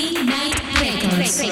Green Night Records.